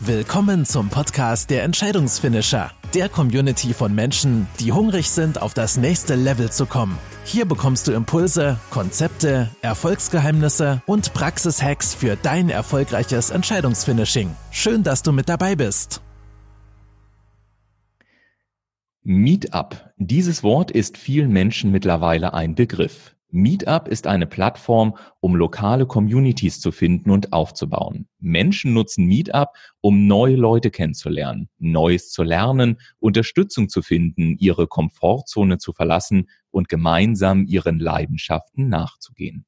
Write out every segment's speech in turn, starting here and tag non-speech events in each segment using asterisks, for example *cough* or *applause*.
Willkommen zum Podcast der Entscheidungsfinisher, der Community von Menschen, die hungrig sind, auf das nächste Level zu kommen. Hier bekommst du Impulse, Konzepte, Erfolgsgeheimnisse und Praxishacks für dein erfolgreiches Entscheidungsfinishing. Schön, dass du mit dabei bist. Meetup. Dieses Wort ist vielen Menschen mittlerweile ein Begriff. Meetup ist eine Plattform, um lokale Communities zu finden und aufzubauen. Menschen nutzen Meetup, um neue Leute kennenzulernen, Neues zu lernen, Unterstützung zu finden, ihre Komfortzone zu verlassen und gemeinsam ihren Leidenschaften nachzugehen.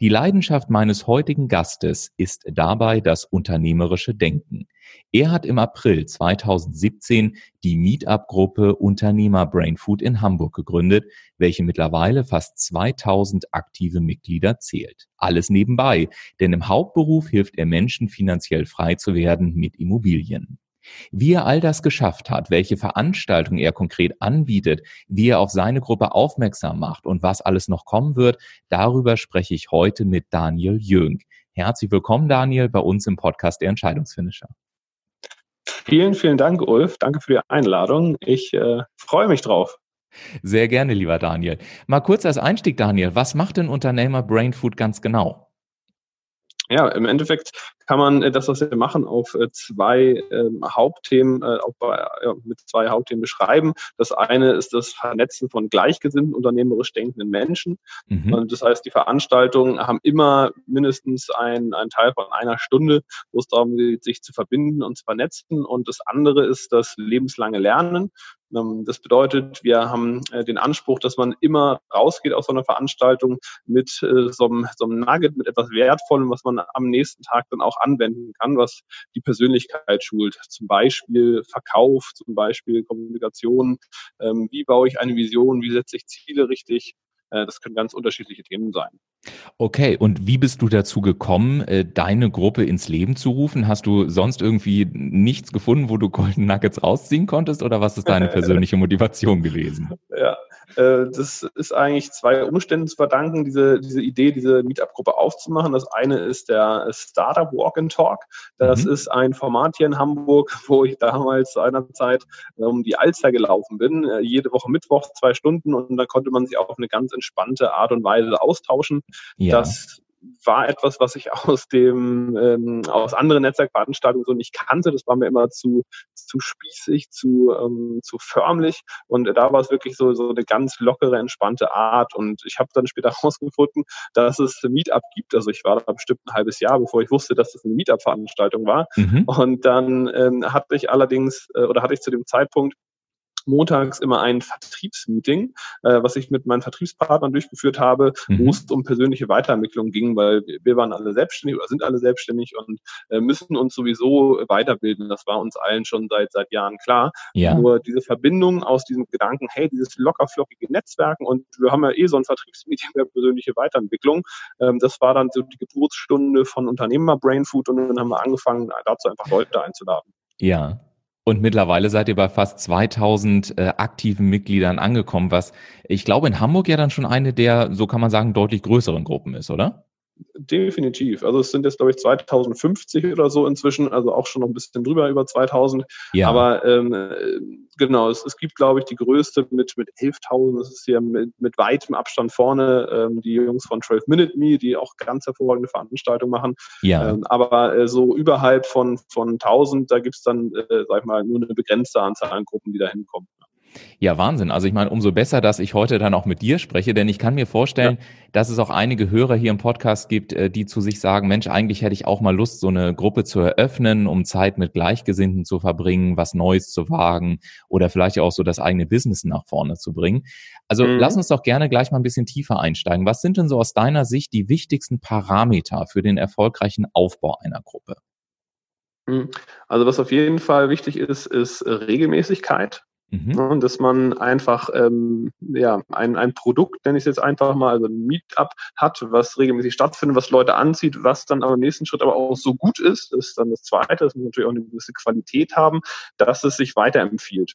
Die Leidenschaft meines heutigen Gastes ist dabei das unternehmerische Denken. Er hat im April 2017 die Meetup-Gruppe Unternehmer Brainfood in Hamburg gegründet, welche mittlerweile fast 2000 aktive Mitglieder zählt. Alles nebenbei, denn im Hauptberuf hilft er Menschen finanziell frei zu werden mit Immobilien. Wie er all das geschafft hat, welche Veranstaltungen er konkret anbietet, wie er auf seine Gruppe aufmerksam macht und was alles noch kommen wird, darüber spreche ich heute mit Daniel Jönk. Herzlich willkommen, Daniel, bei uns im Podcast der Entscheidungsfinisher. Vielen, vielen Dank, Ulf. Danke für die Einladung. Ich äh, freue mich drauf. Sehr gerne, lieber Daniel. Mal kurz als Einstieg, Daniel. Was macht denn Unternehmer Brainfood ganz genau? Ja, im Endeffekt kann man äh, das, was wir machen, auf äh, zwei ähm, Hauptthemen, äh, auch bei, ja, mit zwei Hauptthemen beschreiben. Das eine ist das Vernetzen von gleichgesinnten, unternehmerisch denkenden Menschen. Mhm. Und das heißt, die Veranstaltungen haben immer mindestens einen, einen Teil von einer Stunde, wo es darum geht, sich zu verbinden und zu vernetzen. Und das andere ist das lebenslange Lernen. Ähm, das bedeutet, wir haben äh, den Anspruch, dass man immer rausgeht aus so einer Veranstaltung mit äh, so einem, so einem Nugget, mit etwas Wertvollem, was man am nächsten Tag dann auch anwenden kann, was die Persönlichkeit schult. Zum Beispiel Verkauf, zum Beispiel Kommunikation. Ähm, wie baue ich eine Vision? Wie setze ich Ziele richtig? Äh, das können ganz unterschiedliche Themen sein. Okay, und wie bist du dazu gekommen, äh, deine Gruppe ins Leben zu rufen? Hast du sonst irgendwie nichts gefunden, wo du Golden Nuggets rausziehen konntest oder was ist deine *laughs* persönliche Motivation gewesen? Ja, das ist eigentlich zwei Umständen zu verdanken, diese, diese Idee, diese Meetup-Gruppe aufzumachen. Das eine ist der Startup Walk and Talk. Das mhm. ist ein Format hier in Hamburg, *laughs* wo ich damals seinerzeit um die Alster gelaufen bin. Äh, jede Woche Mittwoch zwei Stunden und da konnte man sich auf eine ganz entspannte Art und Weise austauschen. Ja. Das war etwas, was ich *laughs* aus dem ähm, aus anderen Netzwerkveranstaltungen so nicht kannte. Das war mir immer zu zu spießig, zu ähm, zu förmlich und da war es wirklich so so eine ganz lockere, entspannte Art. Und ich habe dann später *laughs* herausgefunden, dass es Meetup gibt. Also ich war da bestimmt ein halbes Jahr, bevor ich wusste, dass das eine Meetup-Veranstaltung war. Mhm. Und dann ähm, hatte ich allerdings äh, oder hatte ich zu dem Zeitpunkt montags immer ein Vertriebsmeeting, äh, was ich mit meinen Vertriebspartnern durchgeführt habe, mhm. wo es um persönliche Weiterentwicklung ging, weil wir waren alle selbstständig oder sind alle selbstständig und äh, müssen uns sowieso weiterbilden. Das war uns allen schon seit seit Jahren klar. Ja. Nur diese Verbindung aus diesem Gedanken, hey, dieses lockerflockige Netzwerken und wir haben ja eh so ein Vertriebsmeeting der persönliche Weiterentwicklung. Ähm, das war dann so die Geburtsstunde von Unternehmer Brainfood und dann haben wir angefangen, dazu einfach Leute einzuladen. Ja, und mittlerweile seid ihr bei fast 2000 äh, aktiven Mitgliedern angekommen, was ich glaube in Hamburg ja dann schon eine der, so kann man sagen, deutlich größeren Gruppen ist, oder? Definitiv. Also es sind jetzt, glaube ich, 2050 oder so inzwischen, also auch schon noch ein bisschen drüber über 2000. Ja. Aber ähm, genau, es, es gibt, glaube ich, die größte mit, mit 11.000. Das ist hier mit, mit weitem Abstand vorne. Ähm, die Jungs von 12 Minute Me, die auch ganz hervorragende Veranstaltungen machen. Ja. Ähm, aber äh, so überhalb von, von 1000, da gibt es dann, äh, sag ich mal, nur eine begrenzte Anzahl an Gruppen, die da hinkommen. Ja, Wahnsinn. Also ich meine, umso besser, dass ich heute dann auch mit dir spreche, denn ich kann mir vorstellen, ja. dass es auch einige Hörer hier im Podcast gibt, äh, die zu sich sagen, Mensch, eigentlich hätte ich auch mal Lust, so eine Gruppe zu eröffnen, um Zeit mit Gleichgesinnten zu verbringen, was Neues zu wagen oder vielleicht auch so das eigene Business nach vorne zu bringen. Also mhm. lass uns doch gerne gleich mal ein bisschen tiefer einsteigen. Was sind denn so aus deiner Sicht die wichtigsten Parameter für den erfolgreichen Aufbau einer Gruppe? Mhm. Also was auf jeden Fall wichtig ist, ist Regelmäßigkeit. Mhm. Ne, dass man einfach ähm, ja, ein, ein Produkt, nenne ich es jetzt einfach mal, also ein Meetup hat, was regelmäßig stattfindet, was Leute anzieht, was dann am nächsten Schritt aber auch so gut ist, ist dann das Zweite, das muss natürlich auch eine gewisse Qualität haben, dass es sich weiterempfiehlt.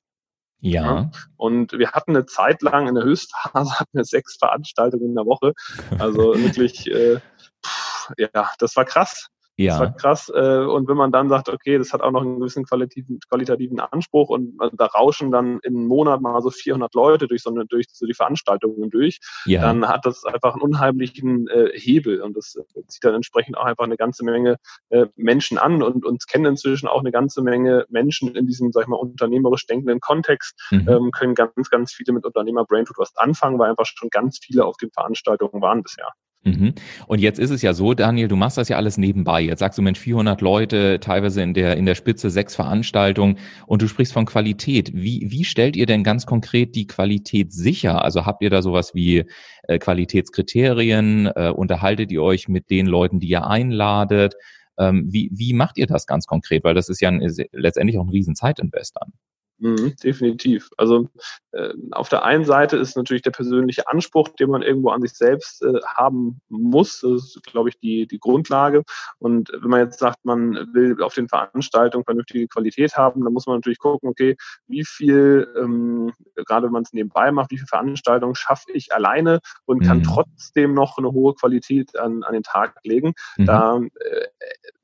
Ja. ja. Und wir hatten eine Zeit lang in der Höchstphase *laughs* hatten wir sechs Veranstaltungen in der Woche. Also wirklich, äh, pff, ja, das war krass. Ja. Das war krass. Äh, und wenn man dann sagt, okay, das hat auch noch einen gewissen qualitativen, qualitativen Anspruch und da rauschen dann in einem Monat mal so 400 Leute durch so, eine, durch so die Veranstaltungen durch, ja. dann hat das einfach einen unheimlichen äh, Hebel und das zieht dann entsprechend auch einfach eine ganze Menge äh, Menschen an und uns kennen inzwischen auch eine ganze Menge Menschen in diesem, sag ich mal, unternehmerisch denkenden Kontext, mhm. ähm, können ganz, ganz viele mit Unternehmer Brainfood was anfangen, weil einfach schon ganz viele auf den Veranstaltungen waren bisher. Mhm. Und jetzt ist es ja so, Daniel, du machst das ja alles nebenbei. Jetzt sagst du, Mensch, 400 Leute, teilweise in der, in der Spitze sechs Veranstaltungen und du sprichst von Qualität. Wie, wie stellt ihr denn ganz konkret die Qualität sicher? Also habt ihr da sowas wie äh, Qualitätskriterien? Äh, unterhaltet ihr euch mit den Leuten, die ihr einladet? Ähm, wie, wie macht ihr das ganz konkret? Weil das ist ja ein, ist letztendlich auch ein riesen Zeitinvest dann. Mhm, definitiv. Also äh, auf der einen Seite ist natürlich der persönliche Anspruch, den man irgendwo an sich selbst äh, haben muss. Das ist, glaube ich, die, die Grundlage. Und wenn man jetzt sagt, man will auf den Veranstaltungen vernünftige Qualität haben, dann muss man natürlich gucken, okay, wie viel, ähm, gerade wenn man es nebenbei macht, wie viele Veranstaltungen schaffe ich alleine und kann mhm. trotzdem noch eine hohe Qualität an, an den Tag legen. Mhm. Da äh,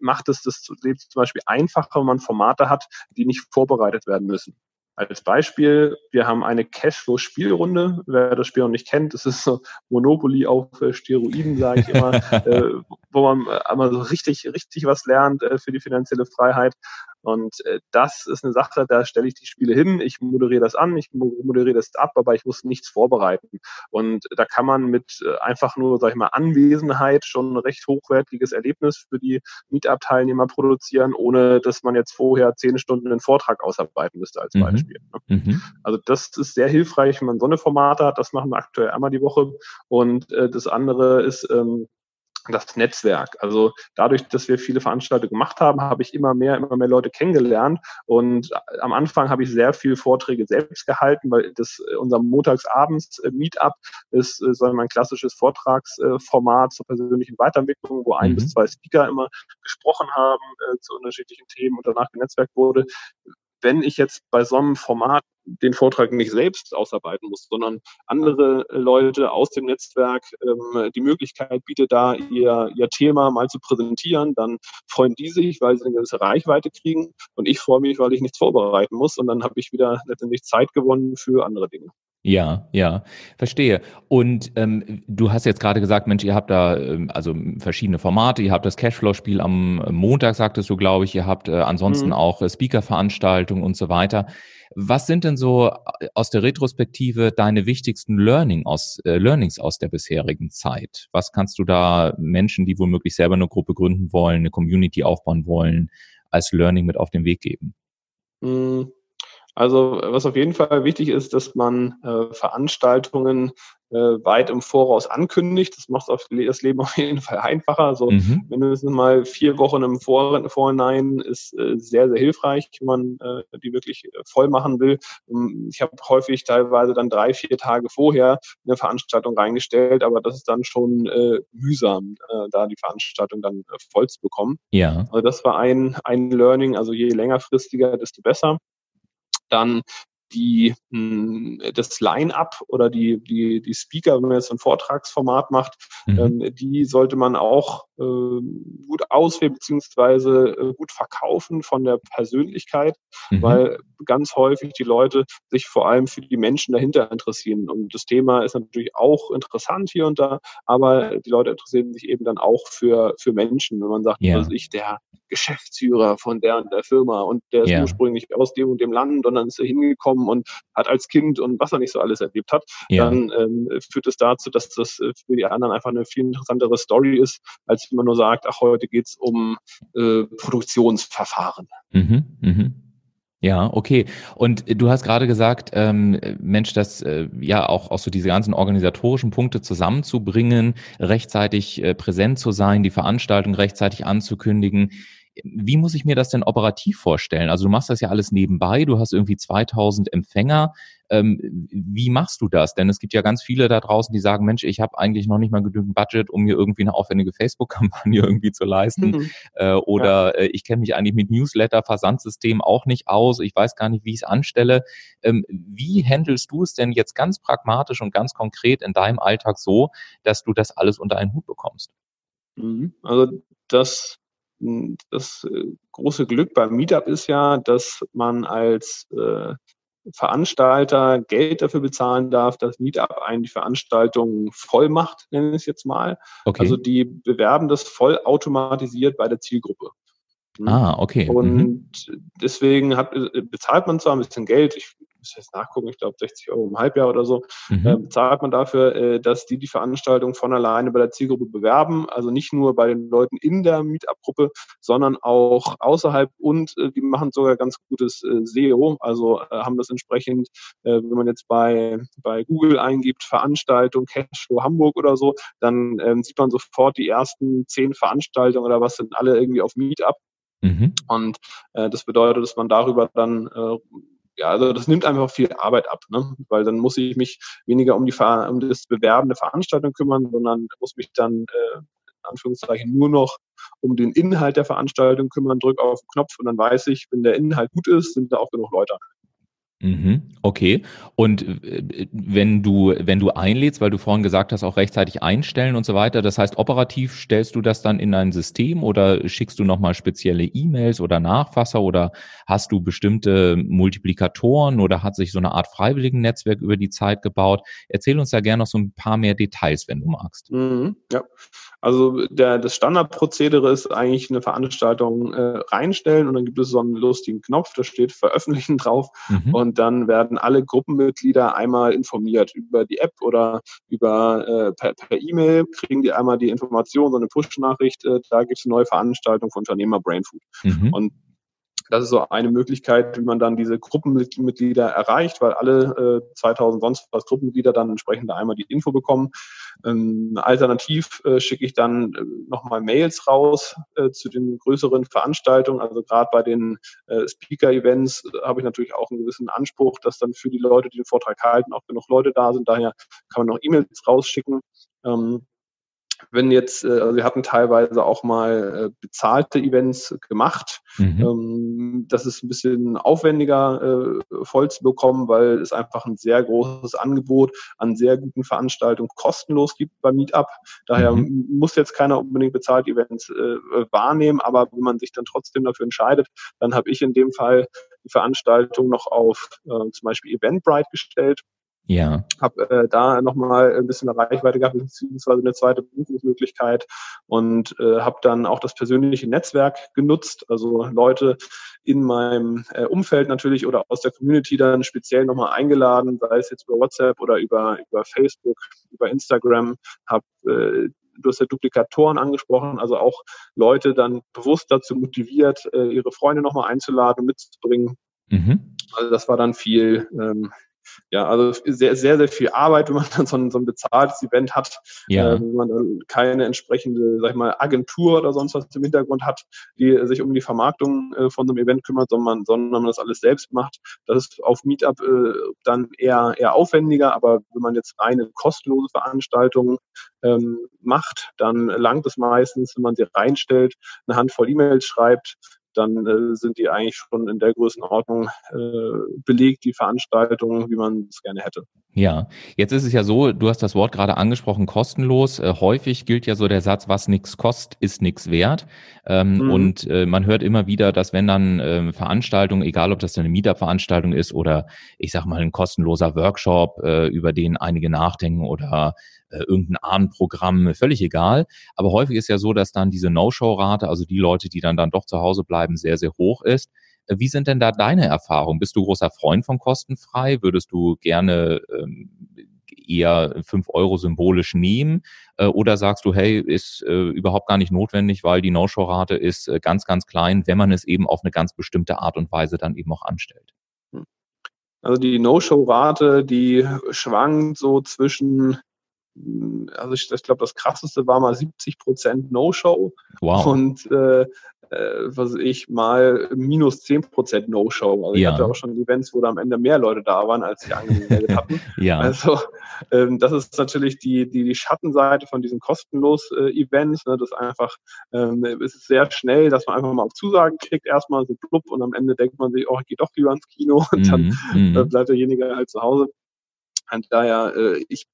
macht es das Leben zum Beispiel einfacher, wenn man Formate hat, die nicht vorbereitet werden müssen. Als Beispiel, wir haben eine Cashflow-Spielrunde. Wer das Spiel noch nicht kennt, das ist so Monopoly auf äh, Steroiden, sage ich immer, *laughs* äh, wo man äh, einmal so richtig, richtig was lernt äh, für die finanzielle Freiheit. Und äh, das ist eine Sache, da stelle ich die Spiele hin, ich moderiere das an, ich moderiere das ab, aber ich muss nichts vorbereiten. Und da kann man mit äh, einfach nur, sag ich mal, Anwesenheit schon ein recht hochwertiges Erlebnis für die Meetup-Teilnehmer produzieren, ohne dass man jetzt vorher zehn Stunden einen Vortrag ausarbeiten müsste als mhm. Beispiel. Ne? Mhm. Also das ist sehr hilfreich, wenn man so eine Formate hat. Das machen wir aktuell einmal die Woche. Und äh, das andere ist, ähm, das Netzwerk. Also dadurch, dass wir viele Veranstaltungen gemacht haben, habe ich immer mehr, immer mehr Leute kennengelernt. Und am Anfang habe ich sehr viele Vorträge selbst gehalten, weil das äh, unser Montagsabends äh, Meetup ist, äh, sagen wir mal, ein klassisches Vortragsformat zur persönlichen Weiterentwicklung, wo ein mhm. bis zwei Speaker immer gesprochen haben äh, zu unterschiedlichen Themen und danach genetzwerkt wurde wenn ich jetzt bei so einem Format den Vortrag nicht selbst ausarbeiten muss, sondern andere Leute aus dem Netzwerk ähm, die Möglichkeit bietet, da ihr, ihr Thema mal zu präsentieren, dann freuen die sich, weil sie eine gewisse Reichweite kriegen und ich freue mich, weil ich nichts vorbereiten muss und dann habe ich wieder letztendlich Zeit gewonnen für andere Dinge. Ja, ja, verstehe. Und ähm, du hast jetzt gerade gesagt, Mensch, ihr habt da ähm, also verschiedene Formate, ihr habt das Cashflow-Spiel am Montag, sagtest du, glaube ich, ihr habt äh, ansonsten mhm. auch äh, Speaker-Veranstaltungen und so weiter. Was sind denn so äh, aus der Retrospektive deine wichtigsten Learning aus, äh, Learnings aus der bisherigen Zeit? Was kannst du da Menschen, die womöglich selber eine Gruppe gründen wollen, eine Community aufbauen wollen, als Learning mit auf den Weg geben? Mhm. Also was auf jeden Fall wichtig ist, dass man äh, Veranstaltungen äh, weit im Voraus ankündigt. Das macht das Leben *laughs* auf jeden Fall einfacher. Also mhm. mindestens mal vier Wochen im Vor Vorhinein ist äh, sehr, sehr hilfreich, wenn man äh, die wirklich äh, voll machen will. Ähm, ich habe häufig teilweise dann drei, vier Tage vorher eine Veranstaltung reingestellt, aber das ist dann schon äh, mühsam, äh, da die Veranstaltung dann äh, voll zu bekommen. Ja. Also das war ein, ein Learning, also je längerfristiger, desto besser dann die, hm, das Line-up oder die, die, die Speaker, wenn man jetzt ein Vortragsformat macht, mhm. ähm, die sollte man auch gut auswählen beziehungsweise äh, gut verkaufen von der Persönlichkeit, mhm. weil ganz häufig die Leute sich vor allem für die Menschen dahinter interessieren. Und das Thema ist natürlich auch interessant hier und da, aber die Leute interessieren sich eben dann auch für, für Menschen. Wenn man sagt, ja. also ich, der Geschäftsführer von der und der Firma und der ist ja. ursprünglich aus dem und dem Land und dann ist er hingekommen und hat als Kind und was er nicht so alles erlebt hat, ja. dann ähm, führt es dazu, dass das äh, für die anderen einfach eine viel interessantere Story ist, als wenn man nur sagt, ach, heute geht's um äh, Produktionsverfahren. Mhm, mhm. Ja, okay. Und du hast gerade gesagt, ähm, Mensch, das äh, ja auch, auch so diese ganzen organisatorischen Punkte zusammenzubringen, rechtzeitig äh, präsent zu sein, die Veranstaltung rechtzeitig anzukündigen. Wie muss ich mir das denn operativ vorstellen? Also du machst das ja alles nebenbei, du hast irgendwie 2000 Empfänger. Ähm, wie machst du das? Denn es gibt ja ganz viele da draußen, die sagen, Mensch, ich habe eigentlich noch nicht mal genügend Budget, um mir irgendwie eine aufwendige Facebook-Kampagne *laughs* irgendwie zu leisten. Mhm. Äh, oder ja. äh, ich kenne mich eigentlich mit Newsletter, Versandsystem auch nicht aus. Ich weiß gar nicht, wie ich es anstelle. Ähm, wie handelst du es denn jetzt ganz pragmatisch und ganz konkret in deinem Alltag so, dass du das alles unter einen Hut bekommst? Mhm. Also das das äh, große Glück beim Meetup ist ja, dass man als äh, Veranstalter Geld dafür bezahlen darf, dass Meetup einen die Veranstaltung voll macht, nenne ich es jetzt mal. Okay. Also die bewerben das voll automatisiert bei der Zielgruppe. Ah, okay. Und mhm. deswegen hat, äh, bezahlt man zwar ein bisschen Geld, ich muss jetzt nachgucken, ich glaube 60 Euro im Halbjahr oder so, mhm. äh, bezahlt man dafür, äh, dass die die Veranstaltung von alleine bei der Zielgruppe bewerben. Also nicht nur bei den Leuten in der Meetup-Gruppe, sondern auch außerhalb und äh, die machen sogar ganz gutes äh, SEO. Also äh, haben das entsprechend, wenn man jetzt bei, bei Google eingibt, Veranstaltung Cashflow Hamburg oder so, dann ähm, sieht man sofort die ersten zehn Veranstaltungen oder was sind alle irgendwie auf Meetup. Mhm. Und äh, das bedeutet, dass man darüber dann äh, ja, also das nimmt einfach viel Arbeit ab, ne? weil dann muss ich mich weniger um die um das Bewerben der Veranstaltung kümmern, sondern muss mich dann äh, in Anführungszeichen nur noch um den Inhalt der Veranstaltung kümmern, drücke auf den Knopf und dann weiß ich, wenn der Inhalt gut ist, sind da auch genug Leute. Mhm, okay. Und äh, wenn du, wenn du einlädst, weil du vorhin gesagt hast, auch rechtzeitig einstellen und so weiter, das heißt, operativ stellst du das dann in ein System oder schickst du nochmal spezielle E-Mails oder Nachfasser oder hast du bestimmte Multiplikatoren oder hat sich so eine Art Freiwilligen-Netzwerk über die Zeit gebaut? Erzähl uns da gerne noch so ein paar mehr Details, wenn du magst. Mhm, ja. Also der, das Standardprozedere ist eigentlich eine Veranstaltung äh, reinstellen und dann gibt es so einen lustigen Knopf, da steht Veröffentlichen drauf mhm. und dann werden alle Gruppenmitglieder einmal informiert über die App oder über äh, per, per E-Mail kriegen die einmal die Information, so eine Push-Nachricht, äh, da gibt es eine neue Veranstaltung von Unternehmer Brainfood. Mhm. Und das ist so eine Möglichkeit, wie man dann diese Gruppenmitglieder erreicht, weil alle äh, 2000 sonst was Gruppenmitglieder dann entsprechend einmal die Info bekommen. Ähm, alternativ äh, schicke ich dann äh, nochmal Mails raus äh, zu den größeren Veranstaltungen. Also gerade bei den äh, Speaker-Events äh, habe ich natürlich auch einen gewissen Anspruch, dass dann für die Leute, die den Vortrag halten, auch genug Leute da sind. Daher kann man noch E-Mails rausschicken. Ähm, wenn jetzt, äh, also wir hatten teilweise auch mal äh, bezahlte Events gemacht. Mhm. Ähm, das ist ein bisschen aufwendiger äh, voll zu bekommen, weil es einfach ein sehr großes Angebot an sehr guten Veranstaltungen kostenlos gibt beim Meetup. Daher mhm. muss jetzt keiner unbedingt bezahlte Events wahrnehmen, aber wenn man sich dann trotzdem dafür entscheidet, dann habe ich in dem Fall die Veranstaltung noch auf zum Beispiel Eventbrite gestellt. Ja. Habe äh, da nochmal ein bisschen eine Reichweite gehabt, beziehungsweise eine zweite Buchungsmöglichkeit und äh, habe dann auch das persönliche Netzwerk genutzt, also Leute in meinem äh, Umfeld natürlich oder aus der Community dann speziell nochmal eingeladen, sei es jetzt über WhatsApp oder über, über Facebook, über Instagram, habe äh, du hast ja Duplikatoren angesprochen, also auch Leute dann bewusst dazu motiviert, äh, ihre Freunde nochmal einzuladen, mitzubringen. Mhm. Also das war dann viel ähm, ja, also sehr, sehr, sehr viel Arbeit, wenn man *laughs* dann so ein, so ein bezahltes Event hat, ja. äh, wenn man dann keine entsprechende, sag ich mal, Agentur oder sonst was im Hintergrund hat, die sich um die Vermarktung äh, von so einem Event kümmert, sondern, sondern man das alles selbst macht. Das ist auf Meetup äh, dann eher, eher aufwendiger, aber wenn man jetzt reine kostenlose Veranstaltungen ähm, macht, dann langt es meistens, wenn man sie reinstellt, eine Handvoll E-Mails schreibt, dann äh, sind die eigentlich schon in der Größenordnung äh, belegt, die Veranstaltungen, wie man es gerne hätte. Ja, jetzt ist es ja so, du hast das Wort gerade angesprochen, kostenlos. Äh, häufig gilt ja so der Satz, was nichts kostet, ist nichts wert. Ähm, mhm. Und äh, man hört immer wieder, dass wenn dann äh, Veranstaltungen, egal ob das eine Meetup-Veranstaltung ist oder ich sag mal ein kostenloser Workshop, äh, über den einige nachdenken oder äh, irgendein Ahnenprogramm, völlig egal. Aber häufig ist ja so, dass dann diese No-Show-Rate, also die Leute, die dann dann doch zu Hause bleiben, sehr, sehr hoch ist. Äh, wie sind denn da deine Erfahrungen? Bist du großer Freund von kostenfrei? Würdest du gerne ähm, eher fünf Euro symbolisch nehmen? Äh, oder sagst du, hey, ist äh, überhaupt gar nicht notwendig, weil die No-Show-Rate ist äh, ganz, ganz klein, wenn man es eben auf eine ganz bestimmte Art und Weise dann eben auch anstellt? Hm. Also die No-Show-Rate, die schwankt so zwischen also ich, ich glaube, das krasseste war mal 70 Prozent No-Show. Wow. Und äh, äh, was ich mal minus 10 Prozent No-Show. Also ja. ich hatte auch schon Events, wo da am Ende mehr Leute da waren, als sie angemeldet *laughs* hatten. ja. Also ähm, das ist natürlich die, die, die Schattenseite von diesen kostenlos äh, Events. Ne? Das einfach, ähm, es ist sehr schnell, dass man einfach mal auf Zusagen klickt, erstmal so blub und am Ende denkt man sich, oh, ich gehe doch lieber ins Kino und dann mhm. äh, bleibt derjenige halt zu Hause. Und daher, äh, ich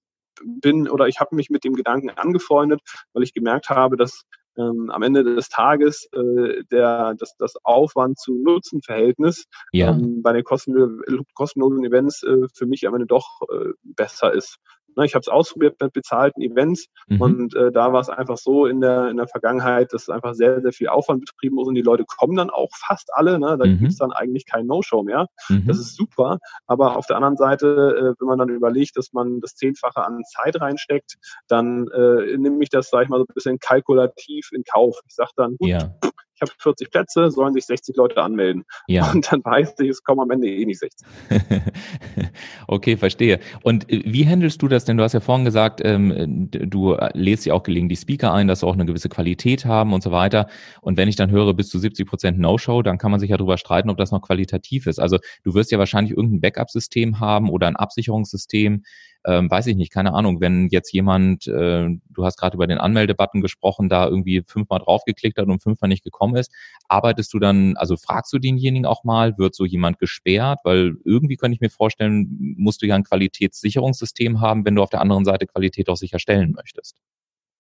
bin oder ich habe mich mit dem Gedanken angefreundet, weil ich gemerkt habe, dass ähm, am Ende des Tages äh, der, das, das Aufwand zu Nutzen-Verhältnis ja. ähm, bei den kostenlosen, Events äh, für mich am Ende doch äh, besser ist. Ne, ich habe es ausprobiert mit bezahlten Events mhm. und äh, da war es einfach so in der, in der Vergangenheit, dass einfach sehr, sehr viel Aufwand betrieben muss und die Leute kommen dann auch fast alle. Ne? Da mhm. gibt es dann eigentlich kein No-Show mehr. Mhm. Das ist super. Aber auf der anderen Seite, äh, wenn man dann überlegt, dass man das Zehnfache an Zeit reinsteckt, dann äh, nehme ich das, sage ich mal, so ein bisschen kalkulativ in Kauf. Ich sage dann, gut, ja ich habe 40 Plätze, sollen sich 60 Leute anmelden. Ja. Und dann weiß ich, es kommen am Ende eh nicht 60. *laughs* okay, verstehe. Und äh, wie handelst du das denn? Du hast ja vorhin gesagt, ähm, du lädst ja auch gelegentlich Speaker ein, dass sie auch eine gewisse Qualität haben und so weiter. Und wenn ich dann höre, bis zu 70 Prozent No-Show, dann kann man sich ja darüber streiten, ob das noch qualitativ ist. Also du wirst ja wahrscheinlich irgendein Backup-System haben oder ein Absicherungssystem, ähm, weiß ich nicht, keine Ahnung, wenn jetzt jemand, äh, du hast gerade über den Anmeldebutton gesprochen, da irgendwie fünfmal draufgeklickt hat und fünfmal nicht gekommen ist, arbeitest du dann, also fragst du denjenigen auch mal, wird so jemand gesperrt? Weil irgendwie könnte ich mir vorstellen, musst du ja ein Qualitätssicherungssystem haben, wenn du auf der anderen Seite Qualität auch sicherstellen möchtest.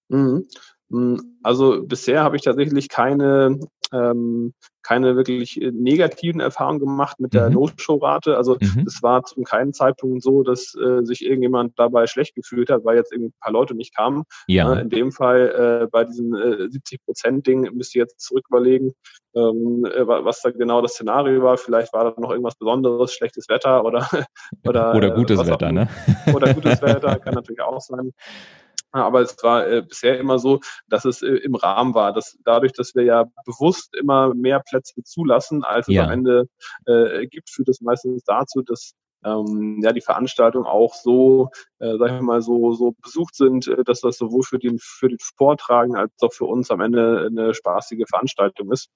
Mhm. Hm, also bisher habe ich tatsächlich keine, ähm, keine wirklich äh, negativen Erfahrungen gemacht mit der mhm. No-Show-Rate. Also mhm. es war zum keinen Zeitpunkt so, dass äh, sich irgendjemand dabei schlecht gefühlt hat, weil jetzt irgendwie ein paar Leute nicht kamen. Ja. Äh, in dem Fall äh, bei diesem äh, 70 Prozent-Ding müsst ihr jetzt zurück überlegen, ähm, äh, was da genau das Szenario war. Vielleicht war da noch irgendwas Besonderes, schlechtes Wetter oder *laughs* oder, oder gutes Wetter, ne? Oder gutes *laughs* Wetter, kann natürlich auch sein. Aber es war äh, bisher immer so, dass es äh, im Rahmen war. Dass dadurch, dass wir ja bewusst immer mehr Plätze zulassen, als es ja. am Ende äh, gibt, führt es meistens dazu, dass ähm, ja die Veranstaltungen auch so, äh, sag ich mal, so so besucht sind, äh, dass das sowohl für den für den Vortragen als auch für uns am Ende eine spaßige Veranstaltung ist.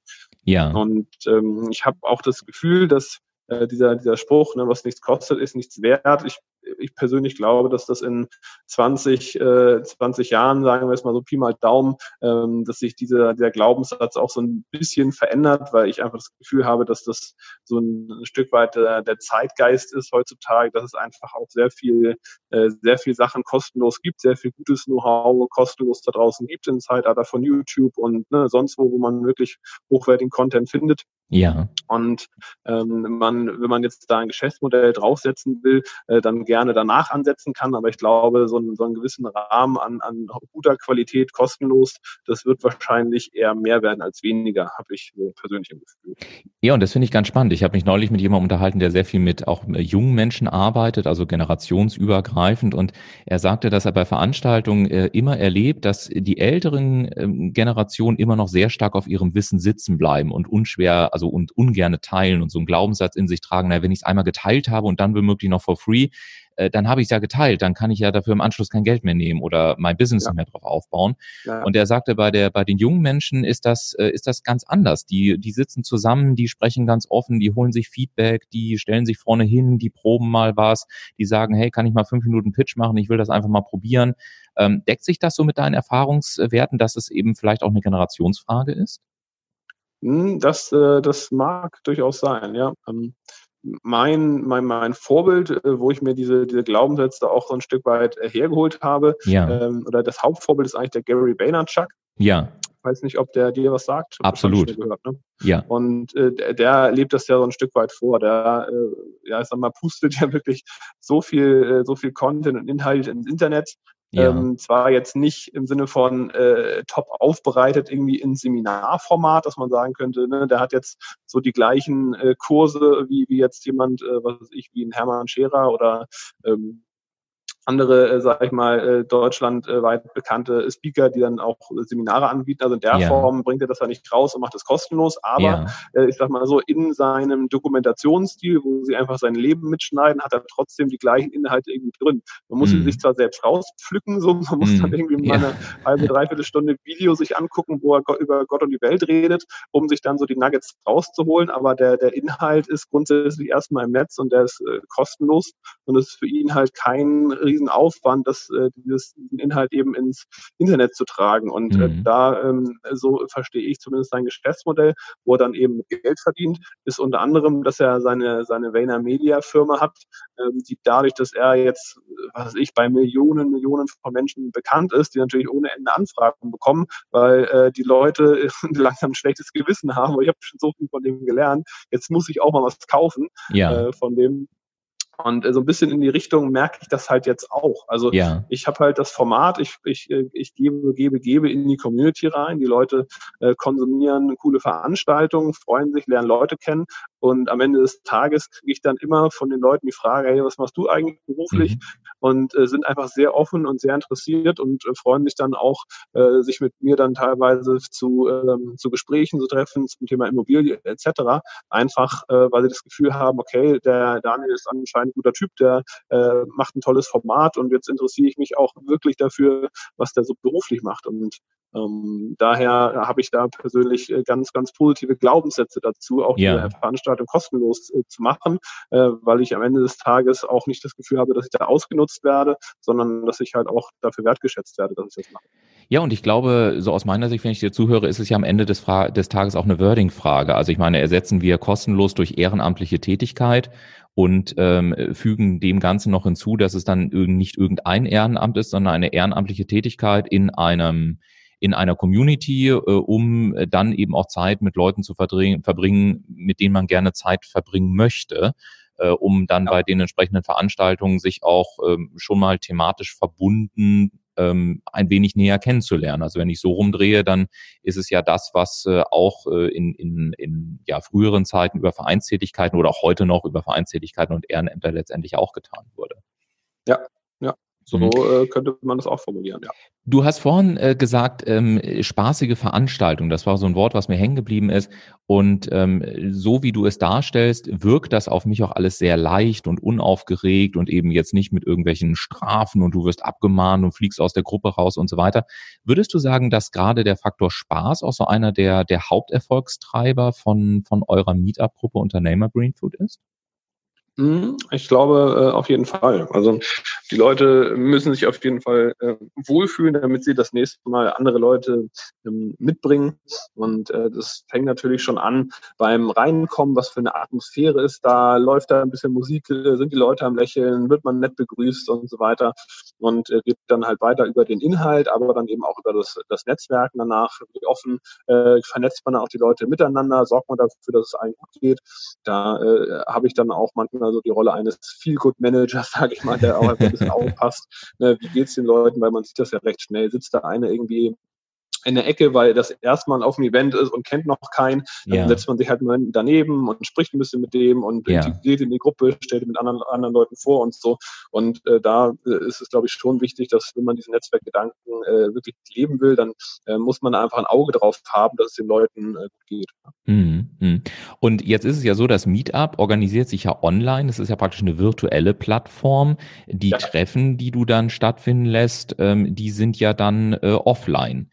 Ja. Und ähm, ich habe auch das Gefühl, dass äh, dieser, dieser Spruch, ne, was nichts kostet, ist nichts wert. Ich ich persönlich glaube, dass das in 20, äh, 20 Jahren, sagen wir es mal so Pi mal Daumen, ähm, dass sich dieser, dieser Glaubenssatz auch so ein bisschen verändert, weil ich einfach das Gefühl habe, dass das so ein, ein Stück weit äh, der Zeitgeist ist heutzutage, dass es einfach auch sehr viel, äh, sehr viel Sachen kostenlos gibt, sehr viel gutes Know-how kostenlos da draußen gibt im Zeitalter von YouTube und ne, sonst wo, wo man wirklich hochwertigen Content findet. Ja. Und ähm, man, wenn man jetzt da ein Geschäftsmodell draufsetzen will, äh, dann gerne danach ansetzen kann. Aber ich glaube, so, ein, so einen gewissen Rahmen an, an guter Qualität, kostenlos, das wird wahrscheinlich eher mehr werden als weniger, habe ich so persönlich im Gefühl. Ja, und das finde ich ganz spannend. Ich habe mich neulich mit jemandem unterhalten, der sehr viel mit auch jungen Menschen arbeitet, also generationsübergreifend. Und er sagte, dass er bei Veranstaltungen äh, immer erlebt, dass die älteren äh, Generationen immer noch sehr stark auf ihrem Wissen sitzen bleiben und unschwer, also und ungerne teilen und so einen Glaubenssatz in sich tragen, na, wenn ich es einmal geteilt habe und dann womöglich noch for free, äh, dann habe ich es ja geteilt, dann kann ich ja dafür im Anschluss kein Geld mehr nehmen oder mein Business ja. nicht mehr drauf aufbauen. Ja. Und er sagte, bei der, bei den jungen Menschen ist das, äh, ist das ganz anders. Die, die sitzen zusammen, die sprechen ganz offen, die holen sich Feedback, die stellen sich vorne hin, die proben mal was, die sagen, hey, kann ich mal fünf Minuten Pitch machen, ich will das einfach mal probieren. Ähm, deckt sich das so mit deinen Erfahrungswerten, dass es eben vielleicht auch eine Generationsfrage ist? Hm, das, äh, das mag durchaus sein, ja. Ähm, mein, mein, mein Vorbild, äh, wo ich mir diese, diese Glaubenssätze auch so ein Stück weit äh, hergeholt habe, ja. ähm, oder das Hauptvorbild ist eigentlich der Gary Vaynerchuk. Ja. Ich weiß nicht, ob der dir was sagt. Absolut. Gehört, ne? Ja. Und äh, der, der lebt das ja so ein Stück weit vor. Der, äh, ja, ich sag mal, pustet *laughs* ja wirklich so viel, äh, so viel Content und Inhalt ins Internet ja. Ähm, zwar jetzt nicht im Sinne von äh, top aufbereitet irgendwie in Seminarformat, dass man sagen könnte, ne, der hat jetzt so die gleichen äh, Kurse wie, wie jetzt jemand, äh, was weiß ich, wie ein Hermann Scherer oder ähm, andere, äh, sage ich mal, äh, deutschlandweit bekannte Speaker, die dann auch Seminare anbieten. Also in der ja. Form bringt er das ja nicht raus und macht es kostenlos, aber ja. äh, ich sag mal so, in seinem Dokumentationsstil, wo sie einfach sein Leben mitschneiden, hat er trotzdem die gleichen Inhalte irgendwie drin. Man muss mhm. sich zwar selbst rauspflücken, so man muss mhm. dann irgendwie mal ja. eine halbe, dreiviertel Stunde Video sich angucken, wo er über Gott und die Welt redet, um sich dann so die Nuggets rauszuholen, aber der, der Inhalt ist grundsätzlich erstmal im Netz und der ist äh, kostenlos und es ist für ihn halt kein Riesenaufwand, das, äh, dieses, diesen Inhalt eben ins Internet zu tragen. Und äh, mhm. da, ähm, so verstehe ich zumindest sein Geschäftsmodell, wo er dann eben Geld verdient, ist unter anderem, dass er seine, seine Vayner Media Firma hat, ähm, die dadurch, dass er jetzt, was weiß ich, bei Millionen, Millionen von Menschen bekannt ist, die natürlich ohne Ende Anfragen bekommen, weil äh, die Leute *laughs* langsam ein schlechtes Gewissen haben, ich habe schon so viel von dem gelernt, jetzt muss ich auch mal was kaufen ja. äh, von dem und äh, so ein bisschen in die Richtung merke ich das halt jetzt auch. Also ja. ich habe halt das Format, ich, ich, äh, ich gebe, gebe, gebe in die Community rein. Die Leute äh, konsumieren coole Veranstaltungen, freuen sich, lernen Leute kennen. Und am Ende des Tages kriege ich dann immer von den Leuten die Frage, hey, was machst du eigentlich beruflich? Mhm. Und äh, sind einfach sehr offen und sehr interessiert und äh, freuen sich dann auch, äh, sich mit mir dann teilweise zu, ähm, zu Gesprächen zu treffen zum Thema Immobilie etc. Einfach, äh, weil sie das Gefühl haben, okay, der Daniel ist anscheinend ein guter Typ, der äh, macht ein tolles Format und jetzt interessiere ich mich auch wirklich dafür, was der so beruflich macht. Und ähm, daher habe ich da persönlich äh, ganz, ganz positive Glaubenssätze dazu, auch ja. die Veranstaltung kostenlos äh, zu machen, äh, weil ich am Ende des Tages auch nicht das Gefühl habe, dass ich da ausgenutzt werde, sondern dass ich halt auch dafür wertgeschätzt werde, dass ich das mache. Ja, und ich glaube, so aus meiner Sicht, wenn ich dir zuhöre, ist es ja am Ende des, Fra des Tages auch eine Wording-Frage. Also ich meine, ersetzen wir kostenlos durch ehrenamtliche Tätigkeit und ähm, fügen dem Ganzen noch hinzu, dass es dann nicht irgendein Ehrenamt ist, sondern eine ehrenamtliche Tätigkeit in einem in einer Community, äh, um dann eben auch Zeit mit Leuten zu verbringen, mit denen man gerne Zeit verbringen möchte, äh, um dann ja. bei den entsprechenden Veranstaltungen sich auch ähm, schon mal thematisch verbunden ähm, ein wenig näher kennenzulernen. Also wenn ich so rumdrehe, dann ist es ja das, was äh, auch äh, in, in, in ja, früheren Zeiten über Vereinstätigkeiten oder auch heute noch über Vereinstätigkeiten und Ehrenämter letztendlich auch getan wurde. Ja, ja. So mhm. äh, könnte man das auch formulieren, ja. Du hast vorhin äh, gesagt, ähm, spaßige Veranstaltung, das war so ein Wort, was mir hängen geblieben ist. Und ähm, so wie du es darstellst, wirkt das auf mich auch alles sehr leicht und unaufgeregt und eben jetzt nicht mit irgendwelchen Strafen und du wirst abgemahnt und fliegst aus der Gruppe raus und so weiter. Würdest du sagen, dass gerade der Faktor Spaß auch so einer der, der Haupterfolgstreiber von, von eurer Meetup-Gruppe Unternehmer Green Food ist? Mhm, ich glaube äh, auf jeden Fall. Also die Leute müssen sich auf jeden Fall äh, wohlfühlen, damit sie das nächste Mal andere Leute ähm, mitbringen. Und äh, das fängt natürlich schon an beim Reinkommen, was für eine Atmosphäre ist da, läuft da ein bisschen Musik, sind die Leute am Lächeln, wird man nett begrüßt und so weiter. Und äh, geht dann halt weiter über den Inhalt, aber dann eben auch über das, das Netzwerken danach. Wie offen äh, vernetzt man auch die Leute miteinander, sorgt man dafür, dass es allen gut geht. Da äh, habe ich dann auch manchmal also die Rolle eines Feel-Good-Managers, *laughs* sage ich mal, der auch ein bisschen *laughs* aufpasst. Ne, wie geht's den Leuten, weil man sieht das ja recht schnell. Sitzt da einer irgendwie in der Ecke, weil das erstmal auf dem Event ist und kennt noch keinen. Dann ja. setzt man sich halt mal daneben und spricht ein bisschen mit dem und ja. integriert in die Gruppe, stellt mit anderen, anderen Leuten vor und so. Und äh, da äh, ist es, glaube ich, schon wichtig, dass wenn man diese Netzwerkgedanken äh, wirklich leben will, dann äh, muss man einfach ein Auge drauf haben, dass es den Leuten äh, gut geht. Mhm. mhm. Und jetzt ist es ja so, das Meetup organisiert sich ja online. Das ist ja praktisch eine virtuelle Plattform. Die ja. Treffen, die du dann stattfinden lässt, ähm, die sind ja dann äh, offline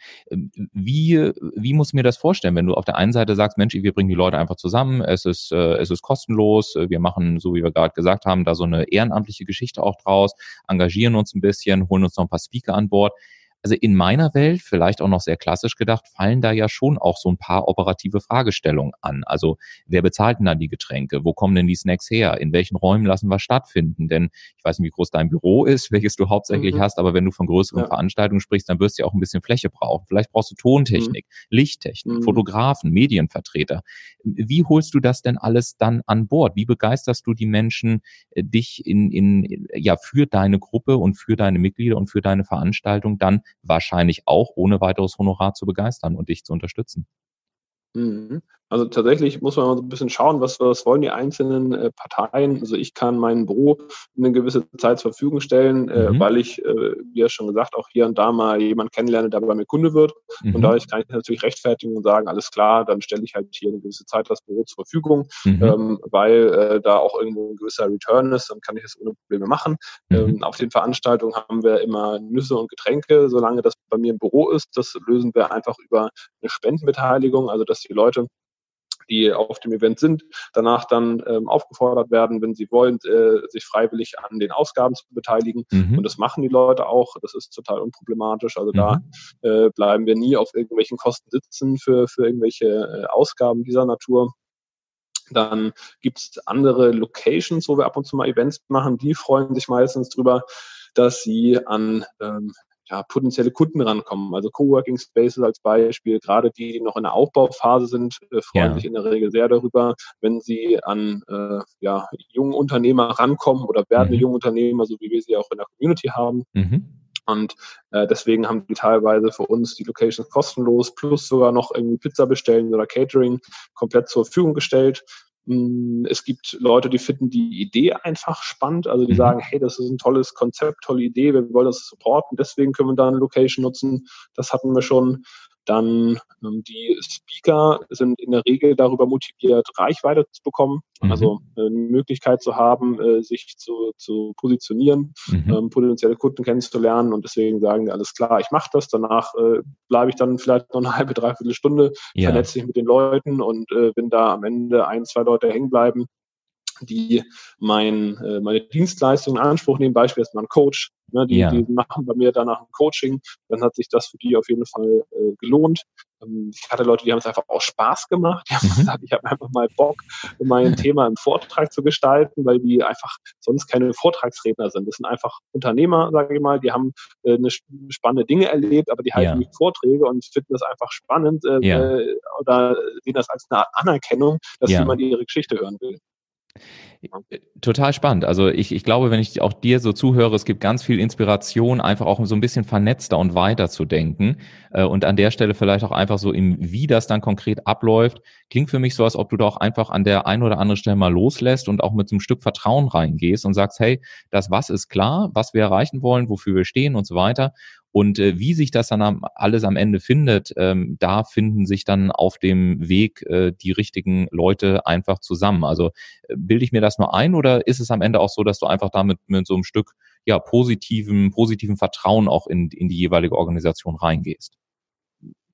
wie, wie muss ich mir das vorstellen, wenn du auf der einen Seite sagst, Mensch, wir bringen die Leute einfach zusammen, es ist, äh, es ist kostenlos, wir machen, so wie wir gerade gesagt haben, da so eine ehrenamtliche Geschichte auch draus, engagieren uns ein bisschen, holen uns noch ein paar Speaker an Bord also in meiner Welt, vielleicht auch noch sehr klassisch gedacht, fallen da ja schon auch so ein paar operative Fragestellungen an. Also wer bezahlt denn dann die Getränke? Wo kommen denn die Snacks her? In welchen Räumen lassen wir stattfinden? Denn ich weiß nicht, wie groß dein Büro ist, *laughs* welches du hauptsächlich mhm. hast, aber wenn du von größeren ja. Veranstaltungen sprichst, dann wirst du ja auch ein bisschen Fläche brauchen. Vielleicht brauchst du Tontechnik, mhm. Lichttechnik, mhm. Fotografen, Medienvertreter. Wie holst du das denn alles dann an Bord? Wie begeisterst du die Menschen, äh, dich in, in, ja, für deine Gruppe und für deine Mitglieder und für deine Veranstaltung dann wahrscheinlich auch ohne weiteres Honorar zu begeistern und dich zu unterstützen. Mhm. Also tatsächlich muss man mal so ein bisschen schauen, was, was wollen die einzelnen äh, Parteien. Also ich kann mein Büro eine gewisse Zeit zur Verfügung stellen, äh, mhm. weil ich, äh, wie ja schon gesagt, auch hier und da mal jemand kennenlerne, der bei mir Kunde wird. Mhm. Und dadurch kann ich natürlich rechtfertigen und sagen, alles klar, dann stelle ich halt hier eine gewisse Zeit das Büro zur Verfügung, mhm. ähm, weil äh, da auch irgendwo ein gewisser Return ist, dann kann ich das ohne Probleme machen. Mhm. Ähm, auf den Veranstaltungen haben wir immer Nüsse und Getränke, solange das bei mir im Büro ist. Das lösen wir einfach über eine Spendenbeteiligung, also dass die Leute die auf dem Event sind, danach dann ähm, aufgefordert werden, wenn sie wollen, äh, sich freiwillig an den Ausgaben zu beteiligen. Mhm. Und das machen die Leute auch. Das ist total unproblematisch. Also mhm. da äh, bleiben wir nie auf irgendwelchen Kosten sitzen für, für irgendwelche äh, Ausgaben dieser Natur. Dann gibt's andere Locations, wo wir ab und zu mal Events machen. Die freuen sich meistens drüber, dass sie an ähm, ja, potenzielle Kunden rankommen. Also Coworking Spaces als Beispiel, gerade die, die noch in der Aufbauphase sind, äh, freuen ja. sich in der Regel sehr darüber, wenn sie an äh, ja, jungen Unternehmer rankommen oder werdende mhm. junge Unternehmer, so wie wir sie auch in der Community haben. Mhm. Und äh, deswegen haben die teilweise für uns die Locations kostenlos plus sogar noch irgendwie Pizza bestellen oder Catering komplett zur Verfügung gestellt. Mm, es gibt Leute, die finden die Idee einfach spannend, also die mhm. sagen, hey, das ist ein tolles Konzept, tolle Idee, wir wollen das supporten, deswegen können wir da eine Location nutzen. Das hatten wir schon. Dann ähm, die Speaker sind in der Regel darüber motiviert, Reichweite zu bekommen, mhm. also äh, eine Möglichkeit zu haben, äh, sich zu, zu positionieren, mhm. ähm, potenzielle Kunden kennenzulernen und deswegen sagen die, alles klar, ich mache das, danach äh, bleibe ich dann vielleicht noch eine *laughs* halbe, dreiviertel Stunde, ja. vernetze mich mit den Leuten und äh, wenn da am Ende ein, zwei Leute hängen bleiben, die mein, äh, meine Dienstleistung in Anspruch nehmen, beispielsweise ein Coach, ne, die, ja. die machen bei mir danach ein Coaching, dann hat sich das für die auf jeden Fall äh, gelohnt. Ähm, ich hatte Leute, die haben es einfach auch Spaß gemacht. Die haben mhm. gesagt, ich habe einfach mal Bock, mein Thema im Vortrag zu gestalten, weil die einfach sonst keine Vortragsredner sind. Das sind einfach Unternehmer, sage ich mal, die haben äh, eine spannende Dinge erlebt, aber die halten ja. Vorträge und finden das einfach spannend äh, ja. Äh, oder sehen das als eine Anerkennung, dass jemand ihre Geschichte hören will. Total spannend. Also ich, ich glaube, wenn ich auch dir so zuhöre, es gibt ganz viel Inspiration, einfach auch so ein bisschen vernetzter und weiter zu denken. Äh, und an der Stelle vielleicht auch einfach so im, wie das dann konkret abläuft, klingt für mich so, als ob du da auch einfach an der einen oder anderen Stelle mal loslässt und auch mit so einem Stück Vertrauen reingehst und sagst, hey, das was ist klar, was wir erreichen wollen, wofür wir stehen und so weiter. Und äh, wie sich das dann am, alles am Ende findet, ähm, da finden sich dann auf dem Weg äh, die richtigen Leute einfach zusammen. Also äh, bilde ich mir das nur ein oder ist es am Ende auch so, dass du einfach damit mit so einem Stück ja positiven, positiven Vertrauen auch in, in die jeweilige Organisation reingehst?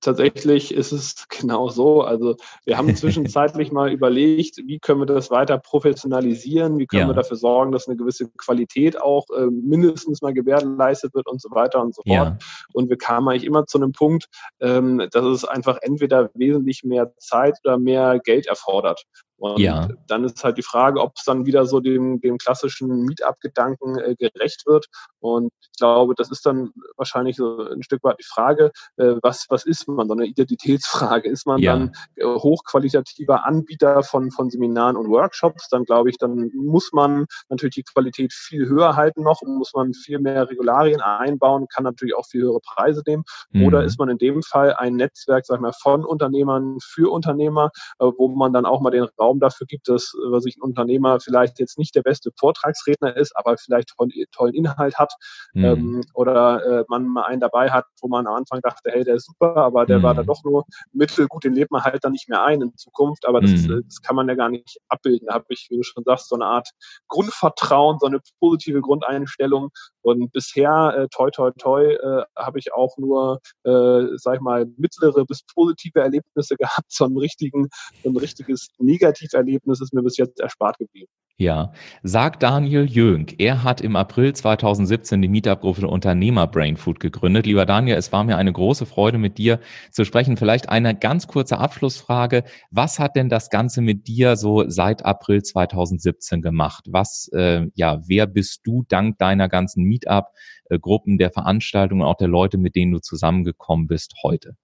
Tatsächlich ist es *laughs* genau so. Also wir haben zwischenzeitlich mal überlegt, wie können wir das weiter professionalisieren, wie können ja. wir dafür sorgen, dass eine gewisse Qualität auch äh, mindestens mal gewährleistet wird und so weiter und so fort. Ja. Und wir kamen eigentlich immer zu einem Punkt, ähm, dass es einfach entweder wesentlich mehr Zeit oder mehr Geld erfordert. Und ja. dann ist halt die Frage, ob es dann wieder so dem, dem klassischen Meetup-Gedanken äh, gerecht wird. Und ich glaube, das ist dann wahrscheinlich so ein Stück weit die Frage, äh, was, was ist man? So eine Identitätsfrage. Ist man ja. dann äh, hochqualitativer Anbieter von, von Seminaren und Workshops? Dann glaube ich, dann muss man natürlich die Qualität viel höher halten noch und muss man viel mehr Regularien einbauen, kann natürlich auch viel höhere Preise nehmen. Mhm. Oder ist man in dem Fall ein Netzwerk, sag ich mal, von Unternehmern für Unternehmer, äh, wo man dann auch mal den Raum dafür gibt, dass was ich ein Unternehmer vielleicht jetzt nicht der beste Vortragsredner ist, aber vielleicht tollen, tollen Inhalt hat mhm. ähm, oder äh, man mal einen dabei hat, wo man am Anfang dachte, hey, der ist super, aber der mhm. war da doch nur mittelgut, den lebt man halt dann nicht mehr ein in Zukunft, aber das, mhm. das kann man ja gar nicht abbilden. Da habe ich, wie du schon sagst, so eine Art Grundvertrauen, so eine positive Grundeinstellung und bisher, äh, toi, toi, toi, äh, habe ich auch nur, äh, sag ich mal, mittlere bis positive Erlebnisse *laughs* gehabt. So ein richtigen, so ein richtiges Negativ Negativerlebnis ist mir bis jetzt erspart geblieben. Ja, sagt Daniel Jönk. Er hat im April 2017 die Meetup-Gruppe Unternehmer Brainfood gegründet. Lieber Daniel, es war mir eine große Freude, mit dir zu sprechen. Vielleicht eine ganz kurze Abschlussfrage. Was hat denn das Ganze mit dir so seit April 2017 gemacht? Was, äh, ja, wer bist du dank deiner ganzen Meetup-Gruppen, der Veranstaltungen, auch der Leute, mit denen du zusammengekommen bist heute?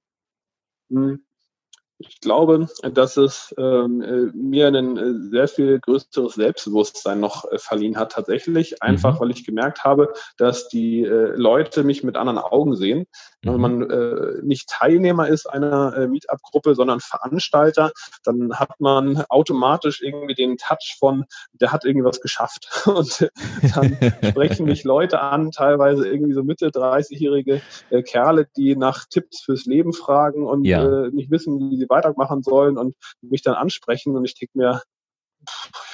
Ich glaube, dass es ähm, äh, mir ein äh, sehr viel größeres Selbstbewusstsein noch äh, verliehen hat, tatsächlich. Einfach, mhm. weil ich gemerkt habe, dass die äh, Leute mich mit anderen Augen sehen. Mhm. Wenn man äh, nicht Teilnehmer ist einer äh, Meetup-Gruppe, sondern Veranstalter, dann hat man automatisch irgendwie den Touch von, der hat irgendwie was geschafft. *laughs* Und dann sprechen mich Leute an, teilweise irgendwie so Mitte 30-jährige Kerle, die nach Tipps fürs Leben fragen und ja. nicht wissen, wie sie weitermachen sollen und mich dann ansprechen und ich denke mir,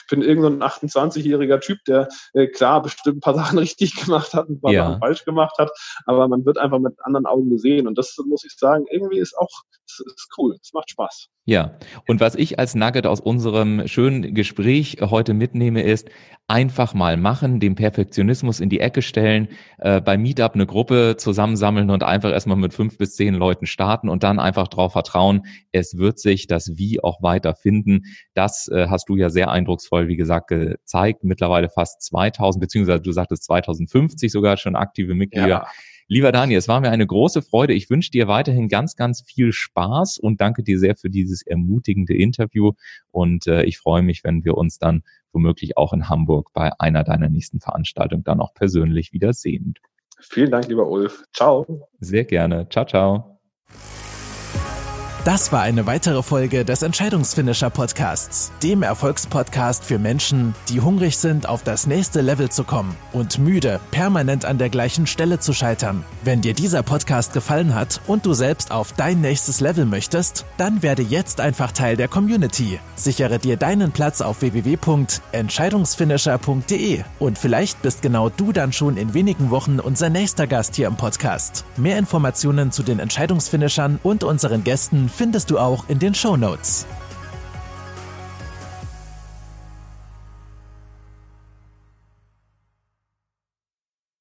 bin irgendein so 28-jähriger Typ, der äh, klar bestimmt ein paar *laughs* Sachen richtig gemacht hat, ein paar ja. Sachen falsch gemacht hat, aber man wird einfach mit anderen Augen gesehen. Und das muss ich sagen, irgendwie ist auch ist, ist cool. Es macht Spaß. Ja, und was ich als Nugget aus unserem schönen Gespräch heute mitnehme, ist einfach mal machen, den Perfektionismus in die Ecke stellen, äh, bei Meetup eine Gruppe zusammensammeln und einfach erstmal mit fünf bis zehn Leuten starten und dann einfach darauf vertrauen, es wird sich das Wie auch weiter finden. Das äh, hast du ja sehr eindrucksvoll, wie gesagt, gezeigt. Mittlerweile fast 2000, beziehungsweise du sagtest 2050 sogar schon aktive Mitglieder. Ja. Lieber Daniel, es war mir eine große Freude. Ich wünsche dir weiterhin ganz, ganz viel Spaß und danke dir sehr für dieses ermutigende Interview. Und äh, ich freue mich, wenn wir uns dann womöglich auch in Hamburg bei einer deiner nächsten Veranstaltungen dann auch persönlich wiedersehen. Vielen Dank, lieber Ulf. Ciao. Sehr gerne. Ciao, ciao. Das war eine weitere Folge des Entscheidungsfinisher Podcasts, dem Erfolgspodcast für Menschen, die hungrig sind, auf das nächste Level zu kommen und müde, permanent an der gleichen Stelle zu scheitern. Wenn dir dieser Podcast gefallen hat und du selbst auf dein nächstes Level möchtest, dann werde jetzt einfach Teil der Community. Sichere dir deinen Platz auf www.entscheidungsfinisher.de und vielleicht bist genau du dann schon in wenigen Wochen unser nächster Gast hier im Podcast. Mehr Informationen zu den Entscheidungsfinishern und unseren Gästen findest du auch in den Show Notes.